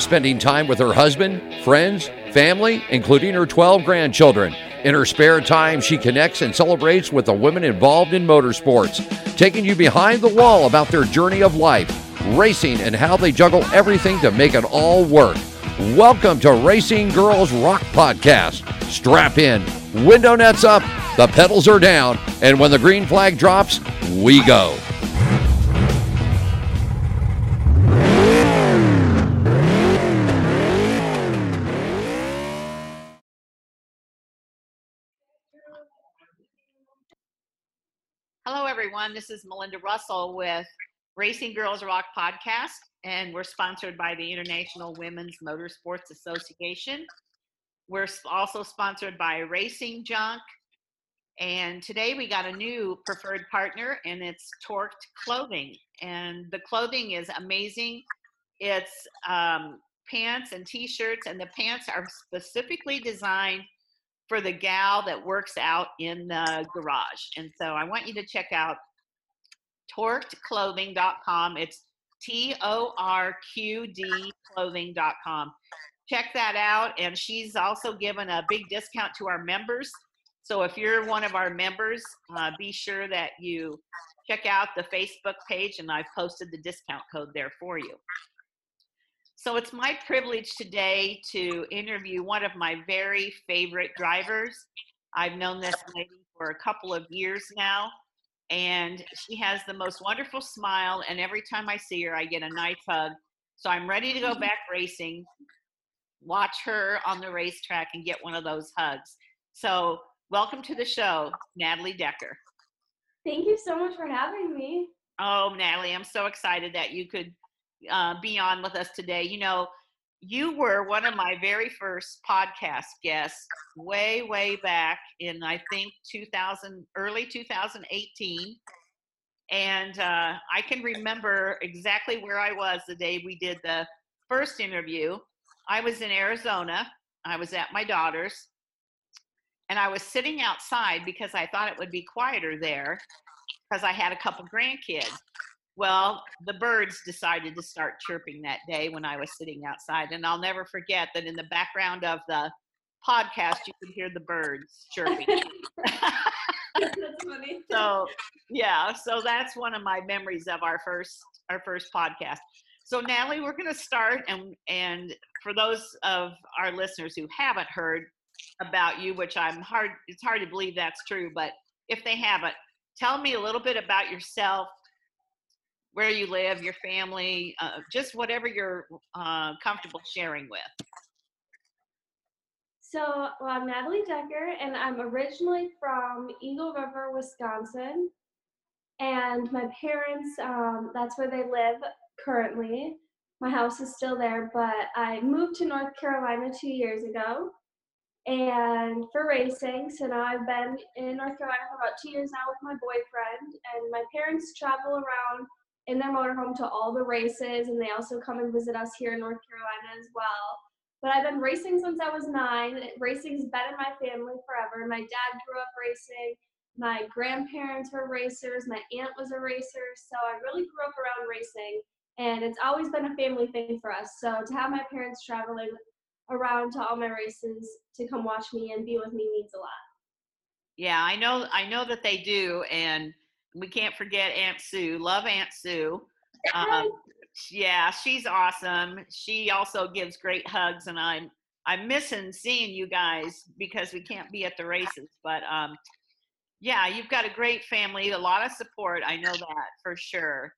spending time with her husband, friends, family, including her 12 grandchildren. In her spare time, she connects and celebrates with the women involved in motorsports, taking you behind the wall about their journey of life, racing, and how they juggle everything to make it all work. Welcome to Racing Girls Rock Podcast. Strap in, window nets up, the pedals are down, and when the green flag drops, we go. Everyone. This is Melinda Russell with Racing Girls Rock Podcast, and we're sponsored by the International Women's Motorsports Association. We're also sponsored by Racing Junk, and today we got a new preferred partner, and it's Torqd Clothing. And the clothing is amazing. It's um, pants and t-shirts, and the pants are specifically designed for the gal that works out in the garage. And so I want you to check out torqdclothing.com. It's T O R Q D clothing.com. Check that out. And she's also given a big discount to our members. So if you're one of our members, uh, be sure that you check out the Facebook page, and I've posted the discount code there for you. So it's my privilege today to interview one of my very favorite drivers. I've known this lady for a couple of years now, and she has the most wonderful smile. And every time I see her, I get a nice hug. So I'm ready to go back racing, watch her on the racetrack, and get one of those hugs. So, welcome to the show, Natalie Decker. Thank you so much for having me. Oh, Natalie, I'm so excited that you could uh, be on with us today. You know, you were one of my very first podcast guests way, way back in, I think, 2000, early 2018. And uh, I can remember exactly where I was the day we did the first interview. I was in Arizona. I was at my daughter's. And I was sitting outside because I thought it would be quieter there because I had a couple grandkids. Well, the birds decided to start chirping that day when I was sitting outside. And I'll never forget that in the background of the podcast, you could hear the birds chirping. That's funny. so yeah, so that's one of my memories of our first our first podcast. So Natalie, we're going to start, and and for those of our listeners who haven't heard about you, which I'm hard it's hard to believe that's true, but if they haven't, tell me a little bit about yourself, where you live, your family, uh, just whatever you're uh, comfortable sharing with. So, well, I'm Natalie Decker, and I'm originally from Eagle River, Wisconsin. And my parents, um, that's where they live currently. My house is still there, but I moved to North Carolina two years ago and for racing. So now I've been in North Carolina for about two years now with my boyfriend, and my parents travel around in their motorhome to all the races, and they also come and visit us here in North Carolina as well. But I've been racing since I was nine. Racing's been in my family forever. My dad grew up racing. My grandparents were racers. My aunt was a racer. So I really grew up around racing. And it's always been a family thing for us. So to have my parents traveling around to all my races to come watch me and be with me means a lot. Yeah, I know. I know that they do, and we can't forget Aunt Sue. Love Aunt Sue. Um, yeah, she's awesome. She also gives great hugs, and I'm I'm missing seeing you guys because we can't be at the races. But um, yeah, you've got a great family, a lot of support. I know that for sure.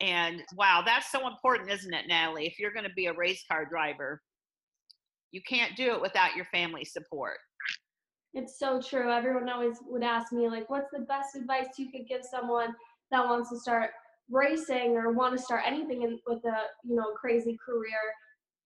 And wow, that's so important, isn't it, Natalie? If you're going to be a race car driver, you can't do it without your family support. It's so true. Everyone always would ask me, like, what's the best advice you could give someone that wants to start racing or want to start anything in, with a you know crazy career?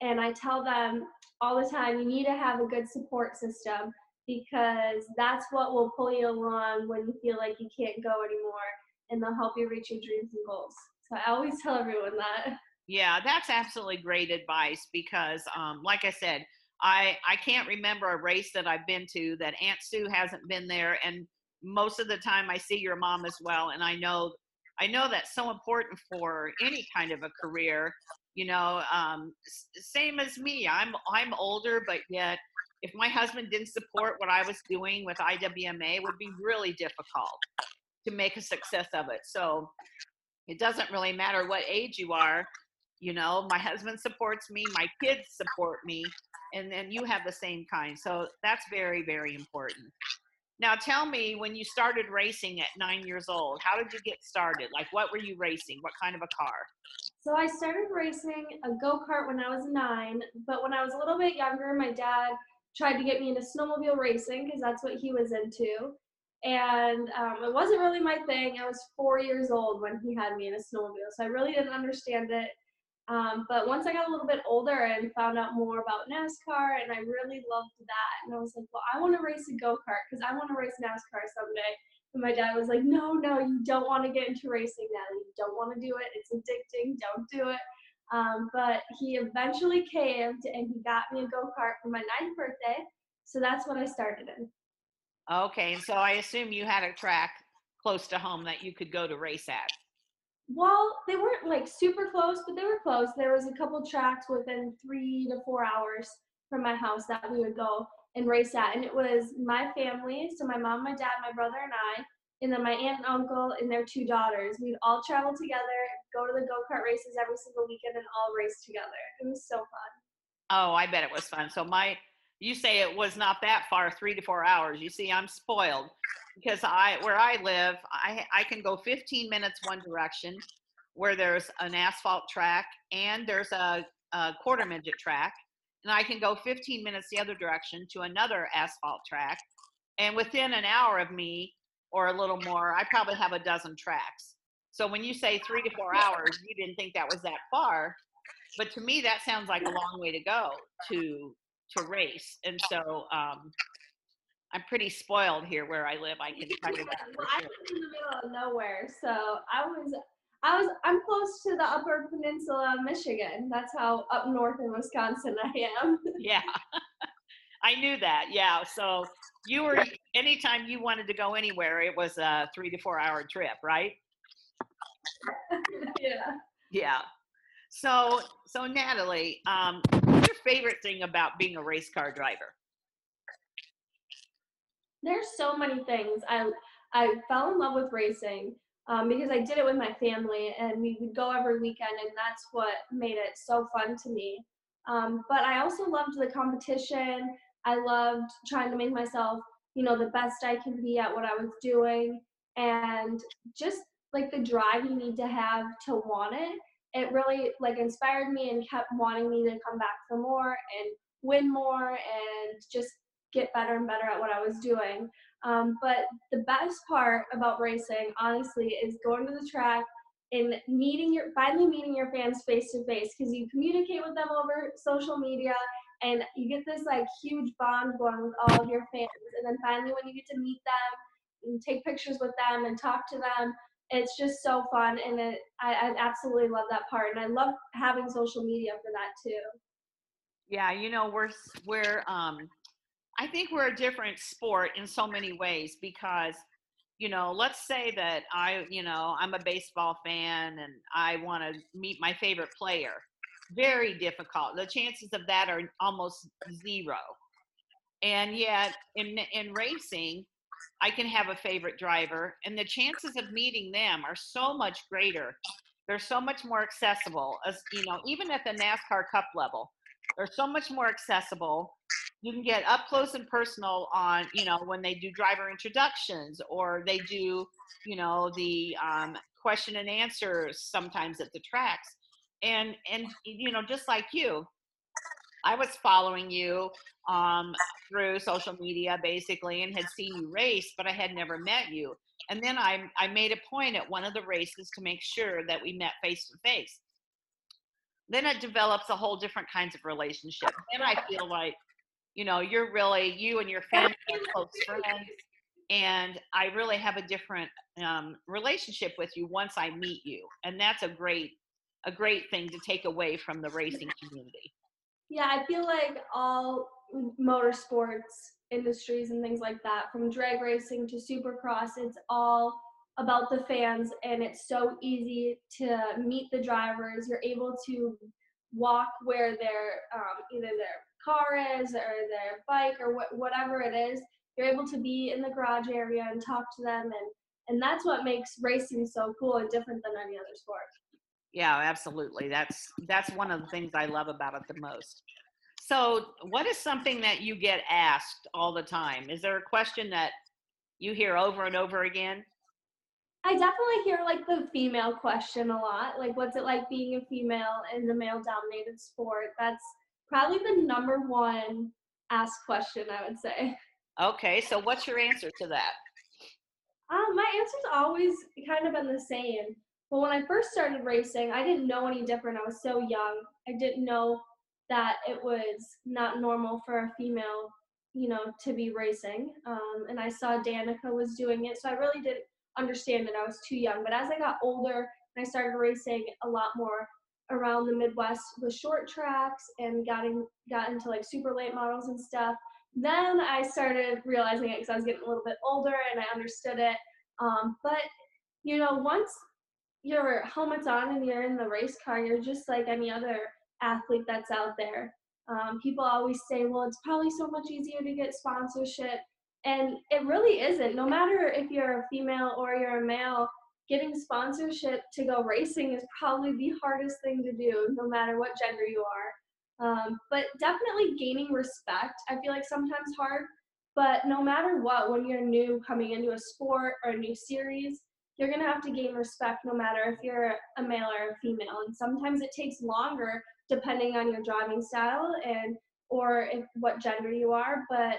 And I tell them all the time, you need to have a good support system because that's what will pull you along when you feel like you can't go anymore, and they'll help you reach your dreams and goals. So I always tell everyone that. Yeah, that's absolutely great advice because, um, like I said, I I can't remember a race that I've been to that Aunt Sue hasn't been there, and most of the time I see your mom as well, and I know I know that's so important for any kind of a career You know, um, same as me. I'm I'm older, but yet if my husband didn't support what I was doing with IWMA, it would be really difficult to make a success of it. So it doesn't really matter what age you are. You know, my husband supports me, my kids support me, and then you have the same kind. So that's very, very important. Now, tell me when you started racing at nine years old, how did you get started? Like, what were you racing? What kind of a car? So I started racing a go kart when I was nine, but when I was a little bit younger, my dad tried to get me into snowmobile racing because that's what he was into. And um, it wasn't really my thing. I was four years old when he had me in a snowmobile, so I really didn't understand it. Um, but once I got a little bit older and found out more about NASCAR, and I really loved that, and I was like, well, I want to race a go kart because I want to race NASCAR someday. And my dad was like, no, no, you don't want to get into racing, Natalie. You don't want to do it. It's addicting. Don't do it. Um, but he eventually caved and he got me a go kart for my ninth birthday. So that's what I started in. Okay, so I assume you had a track close to home that you could go to race at. Well, they weren't like super close, but they were close. There was a couple tracks within three to four hours from my house that we would go and race at. And it was my family, so my mom, my dad, my brother, and I, and then my aunt and uncle and their two daughters. We'd all travel together, go to the go kart races every single weekend, and all race together. It was so fun. Oh, I bet it was fun. So my you say it was not that far, three to four hours. You see, I'm spoiled because I where I live, I I can go 15 minutes one direction where there's an asphalt track and there's a, a quarter midget track, and I can go 15 minutes the other direction to another asphalt track, and within an hour of me or a little more, I probably have a dozen tracks. So when you say three to four hours, you didn't think that was that far, but to me that sounds like a long way to go to to race. And so um, I'm pretty spoiled here where I live. I can tell you that. Well, I live in the middle of nowhere, so I was, I was, I'm close to the Upper Peninsula of Michigan. That's how up north in Wisconsin I am. Yeah. I knew that. Yeah. So you were anytime you wanted to go anywhere, it was a three to four hour trip, right? yeah. Yeah. So so Natalie, um, what's your favorite thing about being a race car driver? There's so many things. I I fell in love with racing um, because I did it with my family, and we would go every weekend, and that's what made it so fun to me. Um, but I also loved the competition. I loved trying to make myself, you know, the best I can be at what I was doing, and just like the drive you need to have to want it. It really like inspired me and kept wanting me to come back for more and win more and just get better and better at what I was doing. Um, but the best part about racing, honestly, is going to the track and meeting your finally meeting your fans face to face because you communicate with them over social media and you get this like huge bond going with all of your fans. And then finally, when you get to meet them and take pictures with them and talk to them, it's just so fun. And it, I, I absolutely love that part. And I love having social media for that too. Yeah, you know, we're we're um I think we're a different sport in so many ways because you know, let's say that I, you know, I'm a baseball fan and I want to meet my favorite player. Very difficult. The chances of that are almost zero. And yet in in racing, I can have a favorite driver and the chances of meeting them are so much greater. They're so much more accessible as, you know, even at the NASCAR Cup level they're so much more accessible. You can get up close and personal on you know when they do driver introductions or they do you know the um, question and answers sometimes at the tracks. And and you know just like you i was following you um, through social media basically and had seen you race but i had never met you. And then I, I made a point at one of the races to make sure that we met face to face then it develops a whole different kinds of relationship. Then I feel like, you know, you're really you and your family are close friends, and I really have a different um, relationship with you once I meet you, and that's a great a great thing to take away from the racing community. Yeah, I feel like all motorsports industries and things like that, from drag racing to supercross, it's all about the fans and it's so easy to meet the drivers. You're able to walk where their um, either their car is or their bike or wh- whatever it is. You're able to be in the garage area and talk to them, and and that's what makes racing so cool and different than any other sport. Yeah, absolutely. That's that's one of the things I love about it the most. So, what is something that you get asked all the time? Is there a question that you hear over and over again? I definitely hear like the female question a lot. Like, what's it like being a female in the male dominated sport? That's probably the number one asked question, I would say. Okay, so what's your answer to that? Um, my answer's always kind of been the same. But when I first started racing, I didn't know any different. I was so young. I didn't know that it was not normal for a female, you know, to be racing. Um, and I saw Danica was doing it, so I really didn't understand it. I was too young. But as I got older and I started racing a lot more around the Midwest with short tracks and got, got into like super late models and stuff, then I started realizing it because I was getting a little bit older and I understood it. Um, but you know, once your helmet's on and you're in the race car, you're just like any other athlete that's out there. Um, people always say, well, it's probably so much easier to get sponsorship. And it really isn't. No matter if you're a female or you're a male, getting sponsorship to go racing is probably the hardest thing to do, no matter what gender you are. Um, but definitely gaining respect, I feel like sometimes hard. But no matter what, when you're new coming into a sport or a new series, you're going to have to gain respect no matter if you're a male or a female. And sometimes it takes longer depending on your driving style and or if what gender you are. But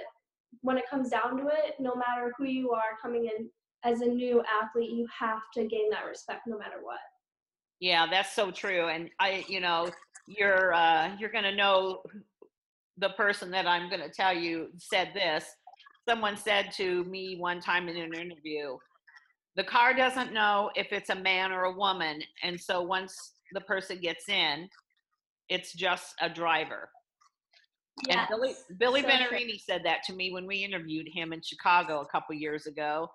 when it comes down to it, no matter who you are coming in as a new athlete, you have to gain that respect no matter what. Yeah, that's so true. And I, you know, you're uh, you're to know the person that I'm to tell you said this. Someone said to me one time in an interview, the car doesn't know if it's a man or a woman, and so once the person gets in, it's just a driver. Yes. And Billy, Billy so true. Said that to me when we interviewed him in Chicago a couple years ago.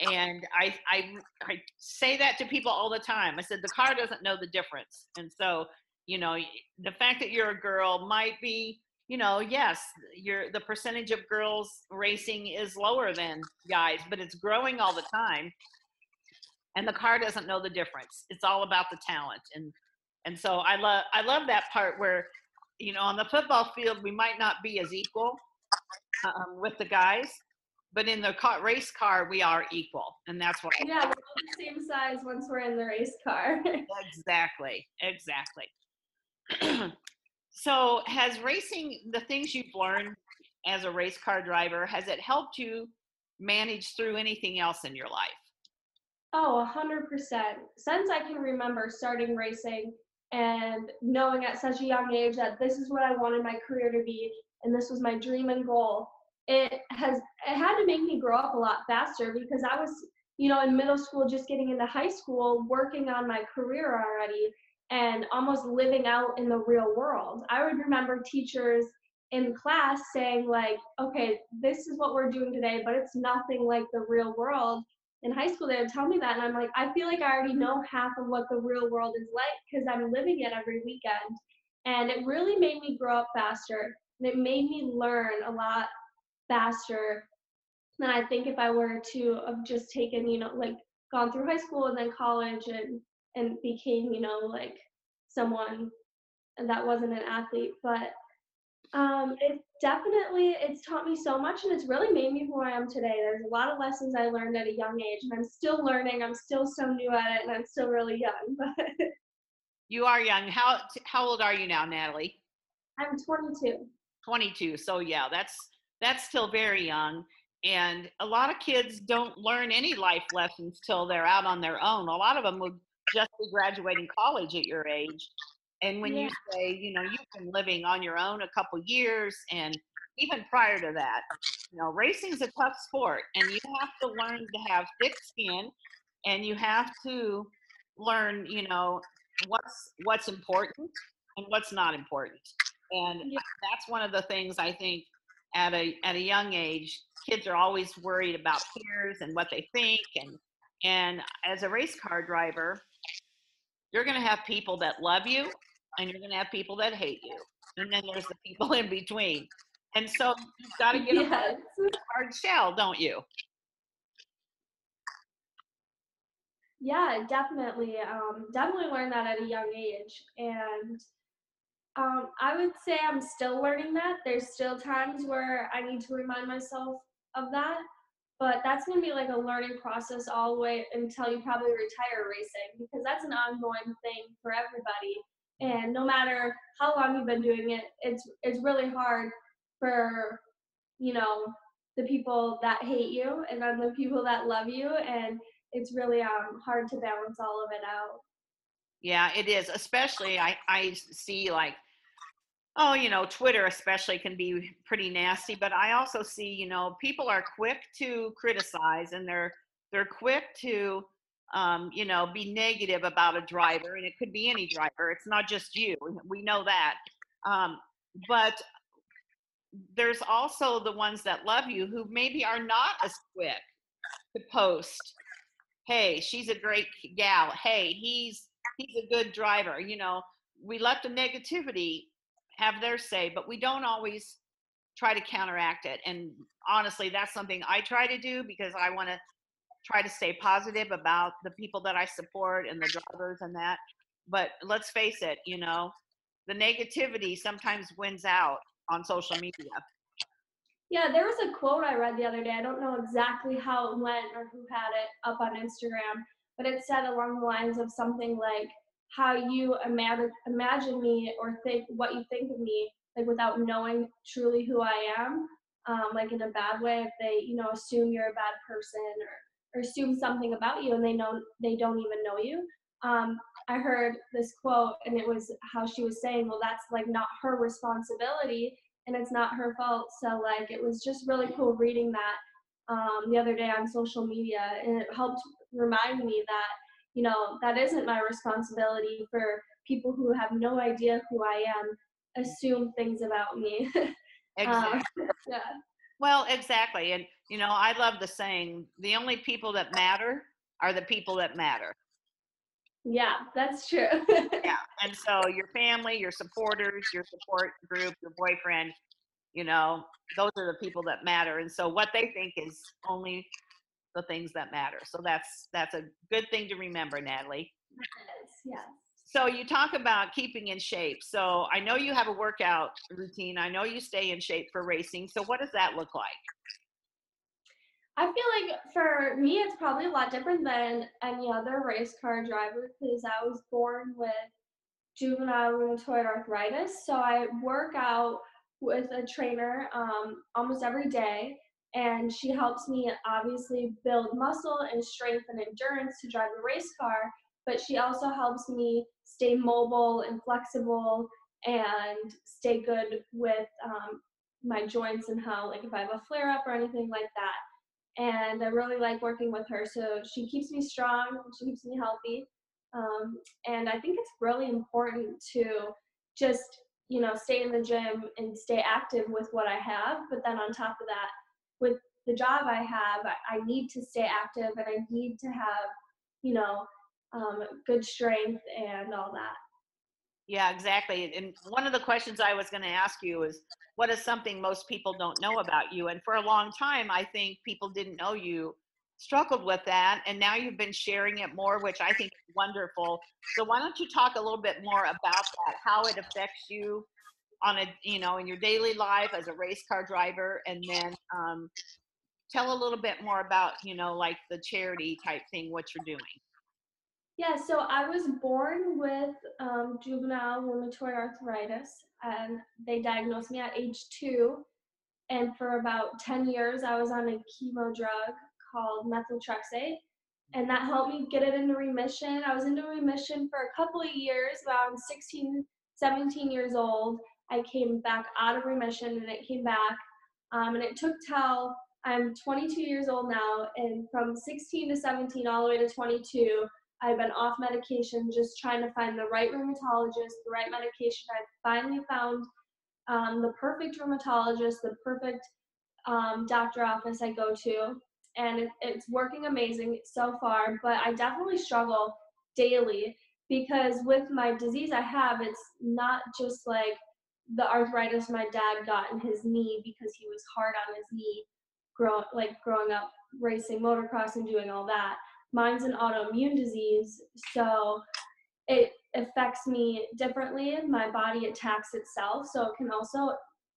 And I, I, I say that to people all the time. I said, the car doesn't know the difference. And so, you know, the fact that you're a girl might be, you know, yes, you're, the percentage of girls racing is lower than guys, but it's growing all the time. And the car doesn't know the difference. It's all about the talent. And, and so I love, I love that part where you know, on the football field, we might not be as equal um, with the guys, but in the car, race car, we are equal, and that's what. Yeah, we're all the same size once we're in the race car. exactly, exactly. so, has racing the things you've learned as a race car driver has it helped you manage through anything else in your life? Oh, a hundred percent. Since I can remember starting racing and knowing at such a young age that this is what I wanted my career to be and this was my dream and goal, it has it had to make me grow up a lot faster because I was, you know, in middle school just getting into high school, working on my career already and almost living out in the real world. I would remember teachers in class saying like, "Okay, this is what we're doing today, but it's nothing like the real world." In high school they would tell me that and i'm like i feel like i already know mm-hmm. half of what the real world is like because i'm living it every weekend. And it really made me grow up faster and it made me learn a lot faster than i think if i were to have just taken you know like gone through high school and then college and and became you know like someone that wasn't an athlete. But um, it definitely it's taught me so much and it's really made me who I am today. There's a lot of lessons I learned at a young age and I'm still learning. I'm still so new at it and I'm still really young. But You are young. How how old are you now, Natalie? I'm 22. 22. So yeah, that's that's still very young. And a lot of kids don't learn any life lessons till they're out on their own. A lot of them would just be graduating college at your age. And when you say, you know, you've been living on your own a couple years and even prior to that, you know, racing's a tough sport and you have to learn to have thick skin and you have to learn, you know, what's what's important and what's not important. And Yeah. that's one of the things I think at a at a young age, kids are always worried about peers and what they think and and as a race car driver, you're going to have people that love you and you're going to have people that hate you. And then there's the people in between. And so you've got to get a Yes. hard shell, don't you? Yeah, definitely. Um, definitely learned that at a young age. And um, I would say I'm still learning that. There's still times where I need to remind myself of that. But that's going to be like a learning process all the way until you probably retire racing because that's an ongoing thing for everybody. And no matter how long you've been doing it, it's it's really hard for you know the people that hate you and then the people that love you and it's really um hard to balance all of it out. Yeah, it is. Especially I, I see like, oh, you know, Twitter especially can be pretty nasty, but I also see, you know, people are quick to criticize and they're they're quick to um, you know, be negative about a driver, and it could be any driver. It's not just you. We know that. Um, but there's also the ones that love you who maybe are not as quick to post hey she's a great gal hey he's he's a good driver you know we let the negativity have their say but we don't always try to counteract it and honestly that's something i try to do because i want to try to stay positive about the people that i support and the drivers and that but let's face it you know the negativity sometimes wins out on social media Yeah, there was a quote I read the other day. I don't know exactly how it went or who had it up on Instagram, but it said along the lines of something like how you imagine imagine me or think what you think of me like without knowing truly who I am, um, like in a bad way. If they you know assume you're a bad person or, or assume something about you and they know they don't even know you. Um, I heard this quote and it was how she was saying, well, that's like not her responsibility and it's not her fault. So like it was just really cool reading that um, the other day on social media, and it helped remind me that you know that isn't my responsibility for people who have no idea who I am assume things about me. exactly. um, yeah, Well, exactly. And, you know, I love the saying the only people that matter are the people that matter. yeah, that's true. Yeah. And so your family, your supporters, your support group, your boyfriend, you know, those are the people that matter. And so what they think is only the things that matter. So that's that's a good thing to remember, Natalie. yes, yes. So you talk about keeping in shape. So I know you have a workout routine. I know you stay in shape for racing. So what does that look like? I feel like for me, it's probably a lot different than any other race car driver because I was born with juvenile rheumatoid arthritis. So I work out with a trainer um, almost every day, and she helps me obviously build muscle and strength and endurance to drive a race car. But she also helps me stay mobile and flexible and stay good with um, my joints and how, like, if I have a flare up or anything like that and I really like working with her. So she keeps me strong, she keeps me healthy, um, and I think it's really important to just you know stay in the gym and stay active with what I have. But then on top of that, with the job I have, I, need to stay active and I need to have you know um, good strength and all that. Yeah, exactly. And one of the questions I was going to ask you is what is something most people don't know about you? And for a long time, I think people didn't know you struggled with that. And now you've been sharing it more, which I think is wonderful. So why don't you talk a little bit more about that, how it affects you on a, you know, in your daily life as a race car driver, and then um, tell a little bit more about, you know, like the charity type thing, what you're doing. Yeah, so I was born with um, juvenile rheumatoid arthritis, and they diagnosed me at age two. And for about 10 years, I was on a chemo drug called methotrexate, and that helped me get it into remission. I was into remission for a couple of years, around 16, 17 years old. I came back out of remission, and it came back. Um, and it took till I'm 22 years old now, and from 16 to 17, all the way to 22, I've been off medication, just trying to find the right rheumatologist, the right medication. I finally found um, the perfect rheumatologist, the perfect um, doctor office I go to, and it, it's working amazing so far. But I definitely struggle daily because with my disease I have, it's not just like the arthritis my dad got in his knee because he was hard on his knee, grow like growing up racing motocross and doing all that. Mine's an autoimmune disease, so it affects me differently. My body attacks itself, so it can also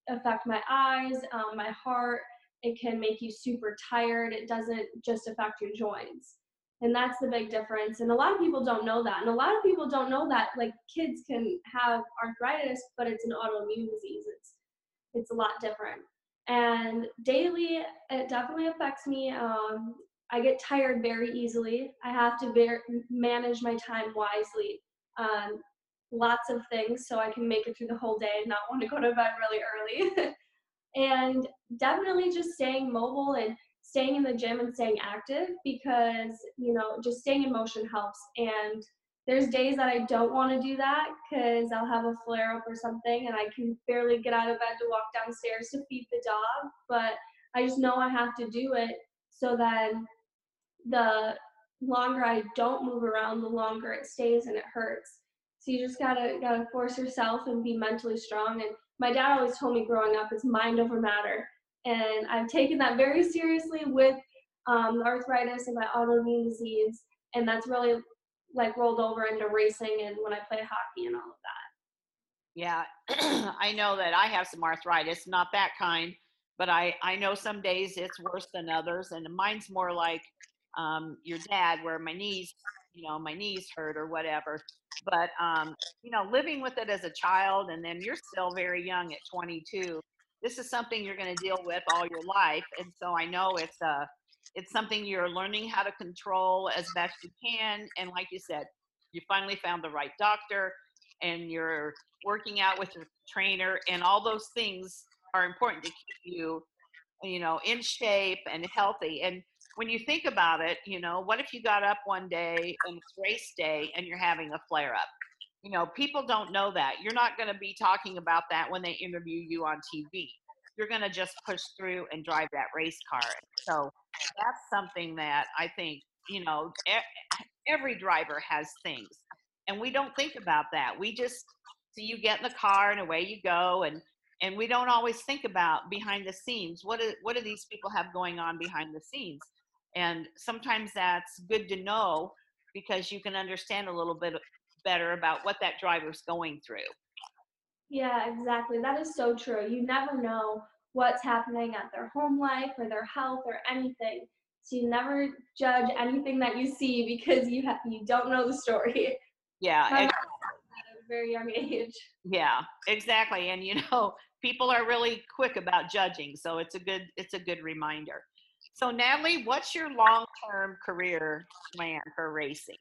affect my eyes, um, my heart. It can make you super tired. It doesn't just affect your joints. And that's the big difference. And a lot of people don't know that. And a lot of people don't know that like kids can have arthritis, but it's an autoimmune disease. It's it's a lot different. And daily, it definitely affects me. Um, I get tired very easily. I have to bear, manage my time wisely. Um, lots of things so I can make it through the whole day and not want to go to bed really early. and definitely just staying mobile and staying in the gym and staying active because, you know, just staying in motion helps. And there's days that I don't want to do that because I'll have a flare up or something and I can barely get out of bed to walk downstairs to feed the dog. But I just know I have to do it so then the longer I don't move around, the longer it stays and it hurts. So you just gotta gotta force yourself and be mentally strong. And my dad always told me growing up, it's mind over matter. And I've taken that very seriously with um, arthritis and my autoimmune disease. And that's really like rolled over into racing and when I play hockey and all of that. Yeah, I know that I have some arthritis, not that kind, but I, I know some days it's worse than others. And mine's more like um, your dad, where my knees, you know, my knees hurt or whatever. But, um, you know, living with it as a child and then you're still very young at 22, this is something you're going to deal with all your life. And so I know it's a, uh, it's something you're learning how to control as best you can. And like you said, you finally found the right doctor and you're working out with your trainer and all those things are important to keep you you know in shape and healthy and when you think about it you know what if you got up one day and it's race day and you're having a flare up? You know people don't know that. You're not going to be talking about that when they interview you on tv you're going to just push through and drive that race car. So that's something that i think you know every driver has things and we don't think about that. We just see you get in the car and away you go and and we don't always think about behind the scenes. What do, what do these people have going on behind the scenes and sometimes that's good to know because you can understand a little bit better about what that driver's going through. Yeah exactly that is so true you never know what's happening at their home life or their health or anything so you never judge anything that you see because you have you don't know the story. Yeah at a very young age. Yeah exactly and you know people are really quick about judging so it's a good it's a good reminder so natalie what's your long-term career plan for racing?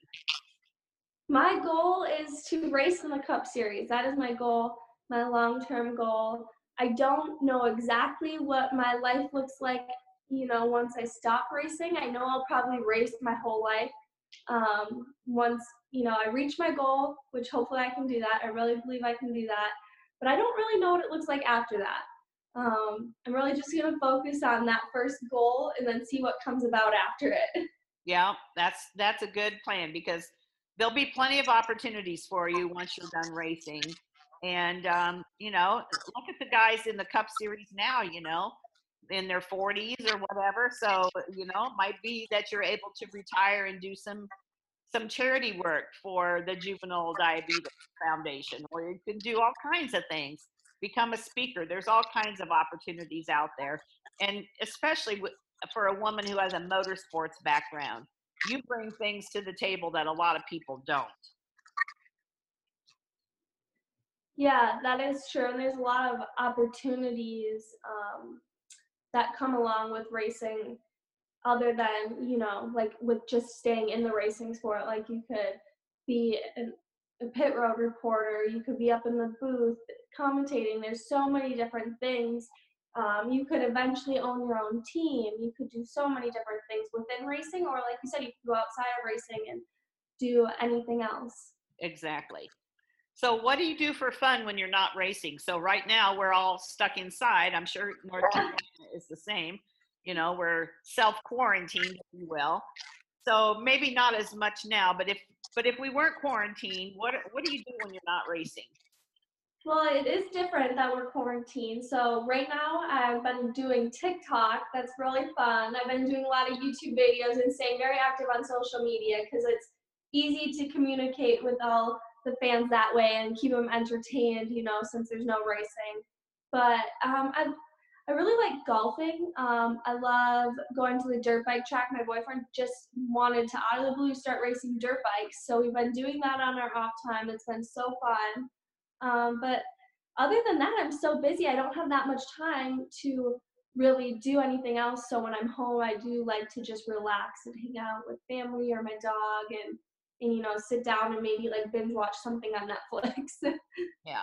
My goal is to race in the cup series. That is my goal my long-term goal. I don't know exactly what my life looks like you know once i stop racing. I know i'll probably race my whole life um, once you know i reach my goal which hopefully i can do that. I really believe i can do that. But I don't really know what it looks like after that. Um, I'm really just going to focus on that first goal and then see what comes about after it. Yeah, that's that's a good plan because there'll be plenty of opportunities for you once you're done racing. And um, you know, look at the guys in the Cup Series now. You know, in their 40s or whatever. So you know, it might be that you're able to retire and do some some charity work for the Juvenile Diabetes Foundation, or you can do all kinds of things. Become a speaker. There's all kinds of opportunities out there, and especially for a woman who has a motorsports background, you bring things to the table that a lot of people don't. Yeah, that is true. And there's a lot of opportunities um, that come along with racing other than you know like with just staying in the racing sport like you could be an, a pit road reporter you could be up in the booth commentating there's so many different things. Um, you could eventually own your own team you could do so many different things within racing or like you said you could go outside of racing and do anything else. Exactly. So what do you do for fun when you're not racing? So right now we're all stuck inside i'm sure north carolina is the same you know we're self quarantined if you will. So maybe not as much now but if But if we weren't quarantined, what what do you do when you're not racing? Well, it is different that we're quarantined. So right now I've been doing TikTok. That's really fun. I've been doing a lot of YouTube videos and staying very active on social media because it's easy to communicate with all the fans that way and keep them entertained, you know, since there's no racing. But um, I, I really like golfing. Um, I love going to the dirt bike track. My boyfriend just wanted to out of the blue start racing dirt bikes. So we've been doing that on our off time. It's been so fun. Um, but other than that, I'm so busy. I don't have that much time to really do anything else. So when I'm home, I do like to just relax and hang out with family or my dog and, and you know, sit down and maybe like binge watch something on Netflix. yeah.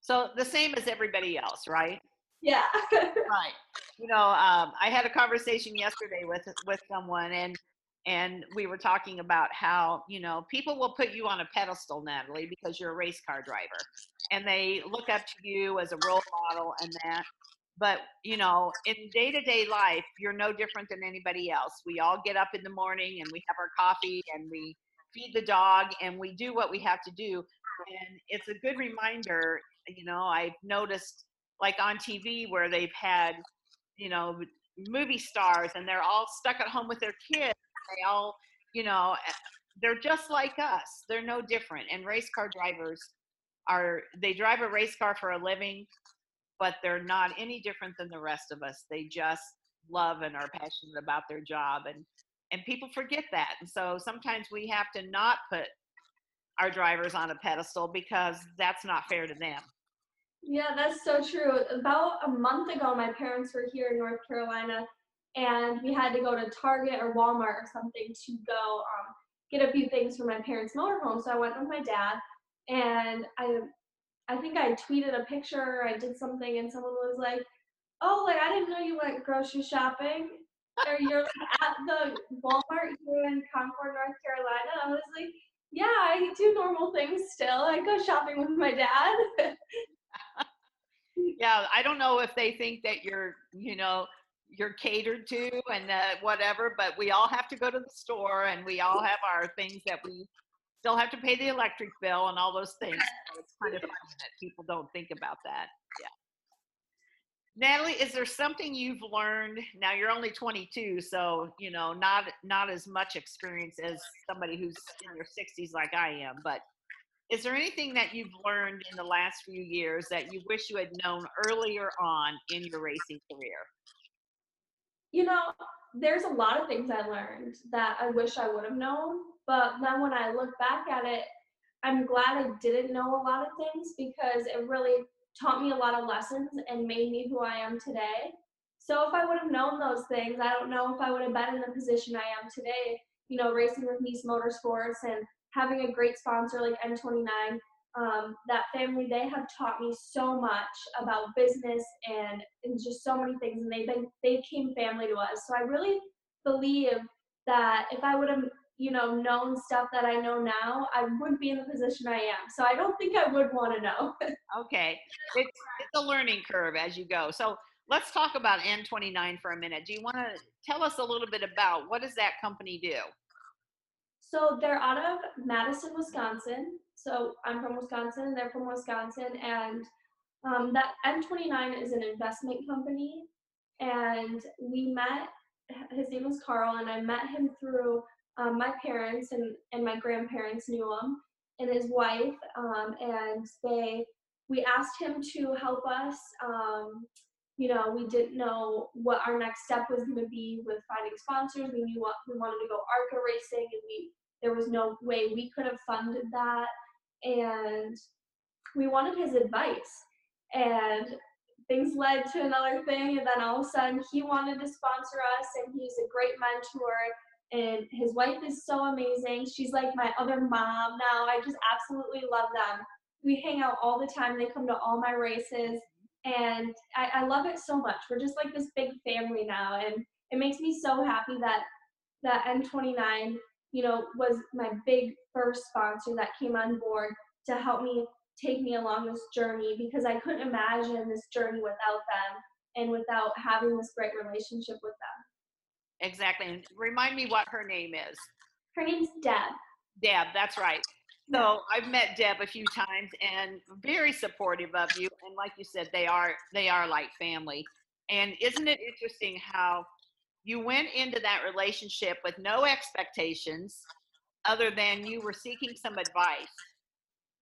So the same as everybody else, right? Yeah. right. You know, um, I had a conversation yesterday with with someone, and and we were talking about how you know people will put you on a pedestal natalie because you're a race car driver and they look up to you as a role model and that but you know in day-to-day life you're no different than anybody else we all get up in the morning and we have our coffee and we feed the dog and we do what we have to do and it's a good reminder you know i've noticed like on tv where they've had you know movie stars and they're all stuck at home with their kids they all, you know, eh, they're just like us. They're no different. And race car drivers are, they drive a race car for a living, but they're not any different than the rest of us. They just love and are passionate about their job. And, and people forget that. And so sometimes we have to not put our drivers on a pedestal because that's not fair to them. Yeah, that's so true. About a month ago, my parents were here in North Carolina and we had to go to Target or Walmart or something to go um, get a few things for my parents' motorhome. So I went with my dad, and I, I think I tweeted a picture. I did something, and someone was like, "Oh, like I didn't know you went grocery shopping." or you're at the Walmart here in Concord, North Carolina. I was like, yeah, I do normal things still. I go shopping with my dad. yeah, I don't know if they think that you're, you know, you're catered to and whatever, but we all have to go to the store and we all have our things that we still have to pay the electric bill and all those things. So it's kind of funny that people don't think about that. Yeah. Natalie, is there something you've learned? Now you're only 22, so you know not not as much experience as somebody who's in your 60s like I am. But is there anything that you've learned in the last few years that you wish you had known earlier on in your racing career? you know, there's a lot of things I learned that I wish I would have known. But then when I look back at it, I'm glad I didn't know a lot of things because it really taught me a lot of lessons and made me who I am today. So if I would have known those things, I don't know if I would have been in the position I am today, you know, racing with Niece Motorsports and having a great sponsor like N29 um, that family they have taught me so much about business and, and just so many things and they've been they became family to us. So i really believe that if i would have you know known stuff that i know now i wouldn't be in the position i am. So i don't think i would want to know. Okay. It's, it's a learning curve as you go. So let's talk about n29 for a minute. Do you want to tell us a little bit about what does that company do so they're out of madison wisconsin so I'm from Wisconsin, they're from Wisconsin, and um, that N29 is an investment company. And we met, his name was Carl, and I met him through um, my parents and, and my grandparents knew him and his wife. Um, and they, we asked him to help us. Um, you know, we didn't know what our next step was going to be with finding sponsors. We knew what we wanted to go ARCA racing, and we there was no way we could have funded that and we wanted his advice. And things led to another thing, and then all of a sudden he wanted to sponsor us, and he's a great mentor. And his wife is so amazing. She's like my other mom now. I just absolutely love them. We hang out all the time. They come to all my races, and I, I love it so much. We're just like this big family now, and it makes me so happy that that N29 you know, was my big first sponsor that came on board to help me take me along this journey because I couldn't imagine this journey without them and without having this great relationship with them. Exactly. And remind me what her name is. Her name's Deb. Deb, that's right. So I've met Deb a few times and very supportive of you. And like you said, they are they are like family. And isn't it interesting how you went into that relationship with no expectations other than you were seeking some advice.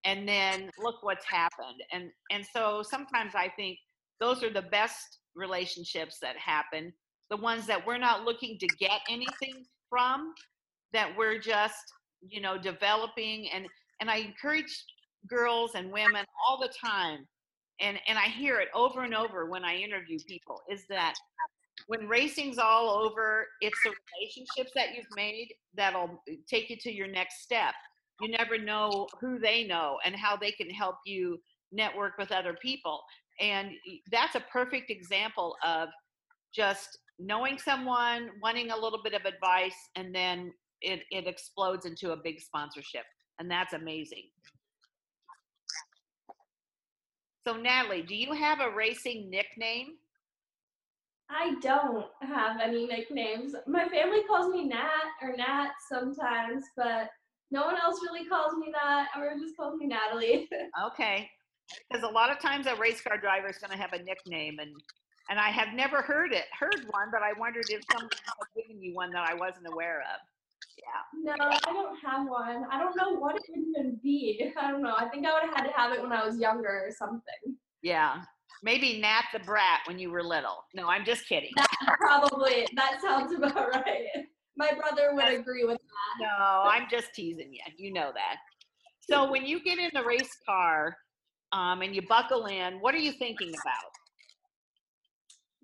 And then look what's happened. And and so sometimes i think those are the best relationships that happen. The ones that we're not looking to get anything from that we're just you know developing. And and i encourage girls and women all the time and and i hear it over and over when i interview people is that when racing's all over it's the relationships that you've made that'll uh, take you to your next step. You never know who they know and how they can help you network with other people. And that's a perfect example of just knowing someone wanting a little bit of advice and then it, it explodes into a big sponsorship and that's amazing. So natalie do you have a racing nickname I don't have any nicknames. My family calls me Nat or Nat sometimes, but no one else really calls me that. Everyone just calls me Natalie. okay, because a lot of times a race car driver is going to have a nickname, and and I have never heard it, heard one, but I wondered if someone had given you one that I wasn't aware of. Yeah. No, I don't have one. I don't know what it would even be. I don't know. I think I would have had to have it when I was younger or something. Yeah. Maybe Nat the Brat when you were little. No, I'm just kidding. That probably that sounds about right. My brother would agree with that. No, I'm just teasing you. You know that. So when you get in the race car um, and you buckle in, what are you thinking about?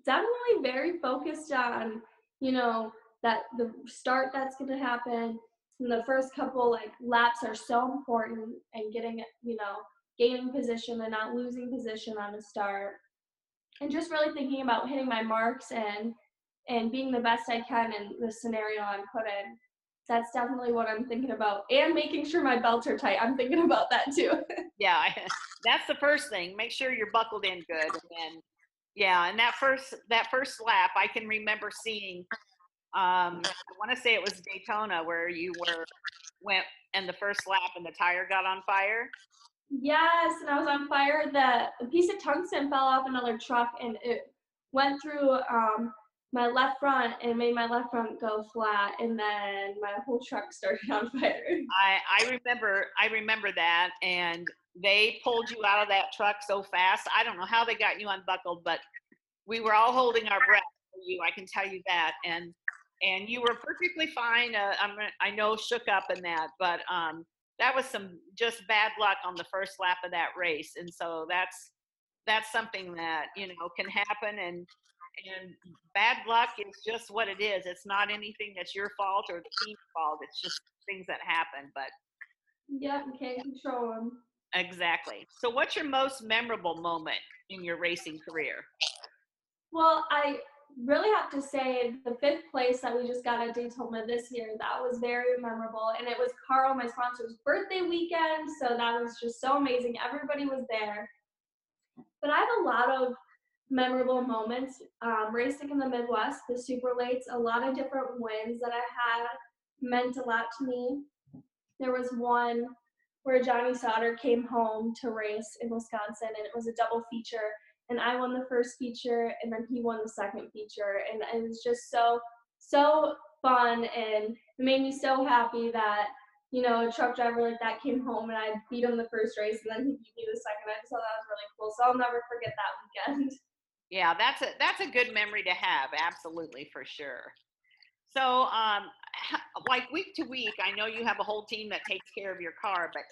Definitely very focused on, you know, that the start that's going to happen and the first couple like laps are so important and getting, you know, gaining position and not losing position on the start. And just really thinking about hitting my marks and and being the best I can in the scenario I'm put in. That's definitely what I'm thinking about. And making sure my belts are tight. I'm thinking about that too. yeah, that's the first thing. Make sure you're buckled in good. And yeah, and that first that first lap, I can remember seeing. Um, I want to say it was Daytona where you were went and the first lap and the tire got on fire. Yes, and I was on fire. The a piece of tungsten fell off another truck and it went through um, my left front and made my left front go flat and then my whole truck started on fire. I, I remember I remember that and they pulled you out of that truck so fast. I don't know how they got you unbuckled, but we were all holding our breath for you. I can tell you that. And and you were perfectly fine. Uh, I know shook up in that, but um, that was some just bad luck on the first lap of that race. And so that's that's something that you know can happen and and bad luck is just what it is. It's not anything that's your fault or the team's fault. It's just things that happen. But yeah, you can't control them. Exactly. So, what's your most memorable moment in your racing career? Well, I really have to say the fifth place that we just got at Daytona this year, that was very memorable. And it was Carl, my sponsor's birthday weekend. So that was just so amazing. Everybody was there. But I have a lot of memorable moments um, racing in the Midwest, the super lates, a lot of different wins that I had meant a lot to me. There was one where Johnny Sauter came home to race in Wisconsin, and it was a double feature. And I won the first feature, and then he won the second feature. And it was just so, so fun, and it made me so happy that you know, a truck driver like that came home and I beat him the first race and then he beat me the second. I just thought that was really cool. So I'll never forget that weekend. Yeah, that's a that's a good memory to have. Absolutely, for sure. So, um, like week to week, I know you have a whole team that takes care of your car, but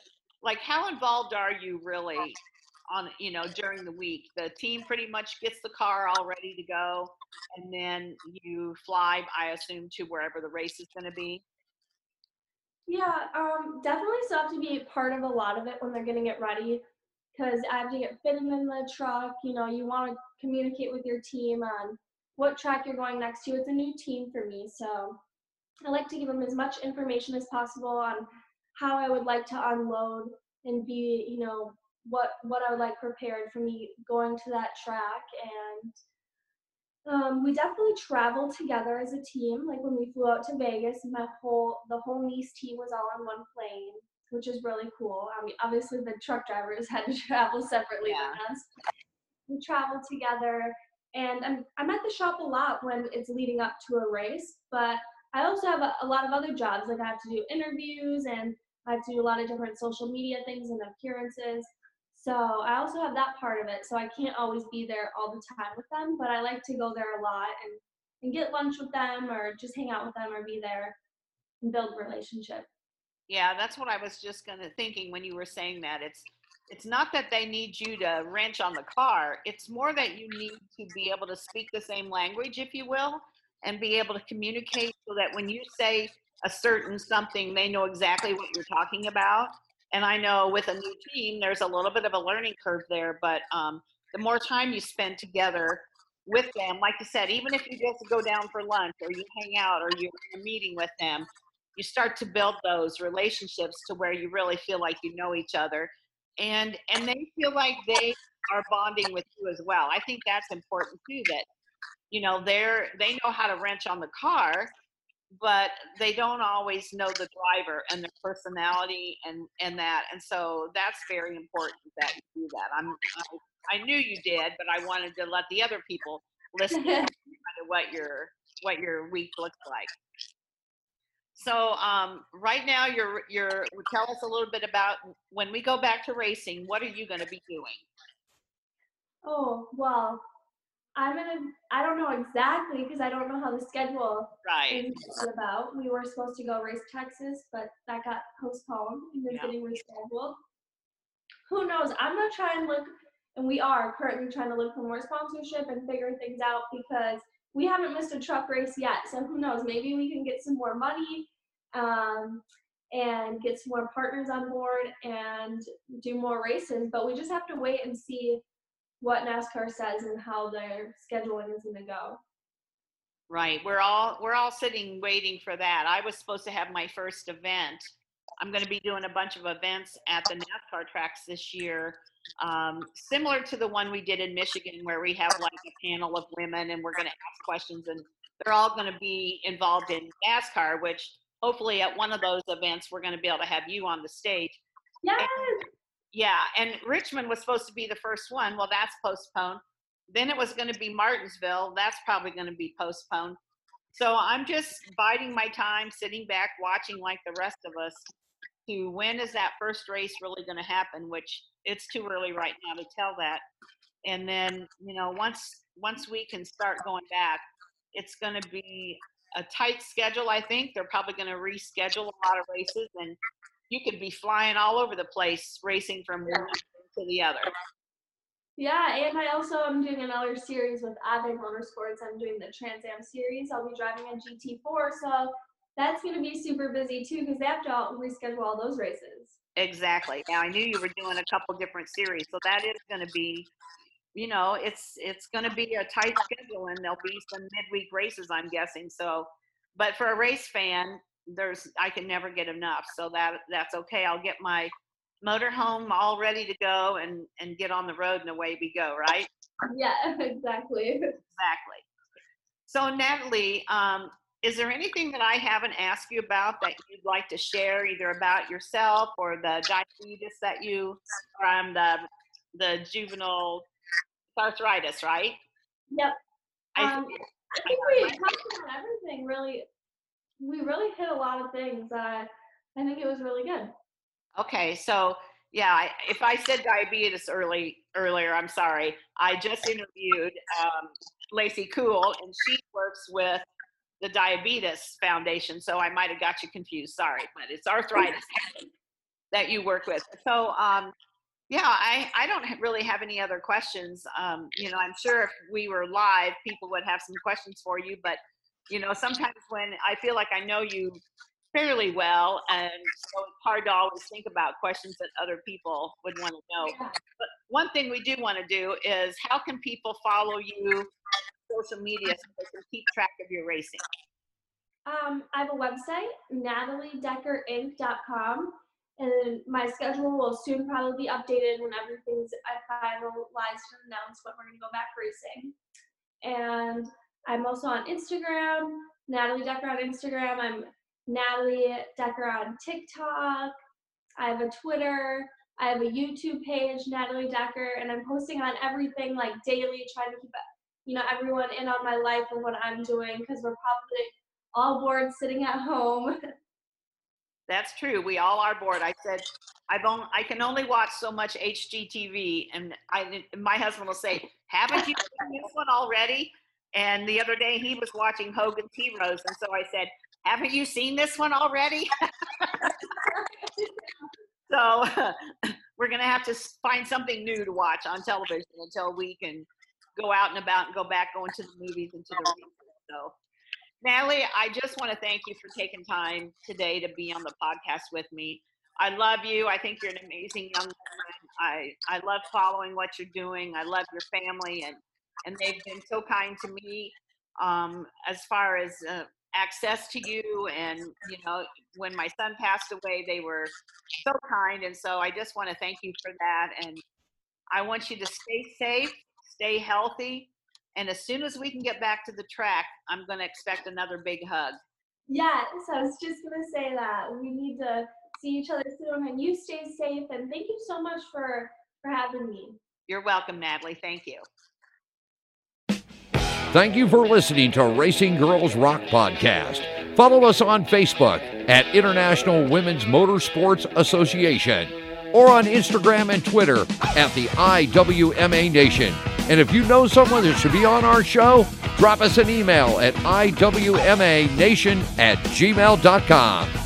like, how involved are you really on you know during the week? The team pretty much gets the car all ready to go, and then you fly, I assume, to wherever the race is going to be. Yeah, um, definitely still have to be part of a lot of it when they're getting it ready because I have to get fitted in the truck. You know, you want to communicate with your team on what track you're going next to. It's a new team for me, so I like to give them as much information as possible on how I would like to unload and be, you know, what what I would like prepared for me going to that track and Um, we definitely traveled together as a team. Like when we flew out to Vegas, my whole the whole Niece team was all on one plane, which is really cool. I mean, obviously the truck drivers had to travel separately Yeah. than us. We traveled together, and I'm I'm at the shop a lot when it's leading up to a race. But I also have a, a lot of other jobs. Like I have to do interviews, and I have to do a lot of different social media things and appearances. So I also have that part of it. So I can't always be there all the time with them, but I like to go there a lot and, and get lunch with them or just hang out with them or be there and build relationship. Yeah, that's what I was just gonna thinking when you were saying that. It's it's not that they need you to wrench on the car. It's more that you need to be able to speak the same language, if you will, and be able to communicate so that when you say a certain something, they know exactly what you're talking about. And I know with a new team, there's a little bit of a learning curve there, but um, the more time you spend together with them, like you said, even if you just go down for lunch or you hang out or you're in a meeting with them, you start to build those relationships to where you really feel like you know each other and and they feel like they are bonding with you as well. I think that's important too that you know they're they know how to wrench on the car but they don't always know the driver and their personality and and that and so that's very important that you do that i'm i, I knew you did but i wanted to let the other people listen to what your what your week looks like so um, right now, you're you're tell us a little bit about when we go back to racing. What are you going to be doing? oh, well, I'm gonna, I don't know exactly because I don't know how the schedule Right. is about. We were supposed to go race Texas, but that got postponed and is Yeah. getting rescheduled. Who knows? I'm gonna try and look, and we are currently trying to look for more sponsorship and figure things out because we haven't missed a truck race yet. So who knows? Maybe we can get some more money um, and get some more partners on board and do more races. But we just have to wait and see what NASCAR says and how their scheduling is going to go. Right. We're all we're all sitting waiting for that. I was supposed to have my first event. I'm going to be doing a bunch of events at the NASCAR tracks this year, um, similar to the one we did in Michigan, where we have like a panel of women and we're going to ask questions, and they're all going to be involved in NASCAR. Which hopefully at one of those events we're going to be able to have you on the stage. Yes. Yeah, and Richmond was supposed to be the first one. Well, that's postponed. Then it was going to be Martinsville. That's probably going to be postponed. So I'm just biding my time, sitting back, watching like the rest of us to when is that first race really going to happen, which it's too early right now to tell that. And then, you know, once once we can start going back, it's going to be a tight schedule, I think. They're probably going to reschedule a lot of races and you could be flying all over the place racing from one to the other. Yeah, and I also am doing another series with Ave Motorsports. I'm doing the Trans Am series. I'll be driving a GT4, so that's going to be super busy too because they have to all reschedule all those races. Exactly. Now I knew you were doing a couple different series, so that is going to be, you know, it's it's going to be a tight schedule, and there'll be some midweek races, I'm guessing. So, but for a race fan, there's I can never get enough, so that that's okay. I'll get my motorhome all ready to go and and get on the road, and away we go. Right. Yeah, exactly. Exactly. So, Natalie, um, is there anything that I haven't asked you about that you'd like to share, either about yourself or the diabetes that you, from the the juvenile arthritis, right? Yep. I, Um, I think we talked about everything. Really, we really hit a lot of things. Uh, I think it was really good. okay, so yeah, if I said diabetes early earlier, I'm sorry. I just interviewed um, Lacey Cool, and she works with the Diabetes Foundation, so I might have got you confused. Sorry, but it's arthritis that you work with. So, um, yeah, I, I don't really have any other questions. Um, you know, I'm sure if we were live, people would have some questions for you, but you know, sometimes when I feel like I know you fairly well, and so it's hard to always think about questions that other people would want to know. But one thing we do want to do is how can people follow you on social media so they can keep track of your racing? Um, I have a website, nataliedeckerinc.com, and my schedule will soon probably be updated when everything's finalized and announced when we're going to go back racing. And I'm also on Instagram, Natalie Decker on Instagram. I'm Natalie Decker on TikTok. I have a Twitter. I have a YouTube page, Natalie Decker, and I'm posting on everything like daily, trying to keep you know everyone in on my life and what I'm doing because we're probably all bored sitting at home. That's true. We all are bored. I said, I've only, I can only watch so much HGTV, and I, my husband will say, "Haven't you seen this one already?" And the other day he was watching Hogan's Heroes, and so I said, "Haven't you seen this one already?" so we're gonna have to find something new to watch on television until we can go out and about and go back going to the movies and to the so Natalie, I just want to thank you for taking time today to be on the podcast with me. I love you. I think you're an amazing young woman. I, I love following what you're doing. I love your family, and, and they've been so kind to me um, as far as uh, access to you. And, you know, when my son passed away, they were so kind. And so I just want to thank you for that. And I want you to stay safe, stay healthy, and as soon as we can get back to the track, I'm going to expect another big hug. Yes, I was just going to say that. We need to see each other soon and you stay safe. And thank you so much for, for having me. You're welcome, Natalie. Thank you. Thank you for listening to Racing Girls Rock Podcast. Follow us on Facebook at International Women's Motorsports Association or on Instagram and Twitter at the IWMA Nation. And if you know someone that should be on our show, drop us an email at iwmanation at gmail.com.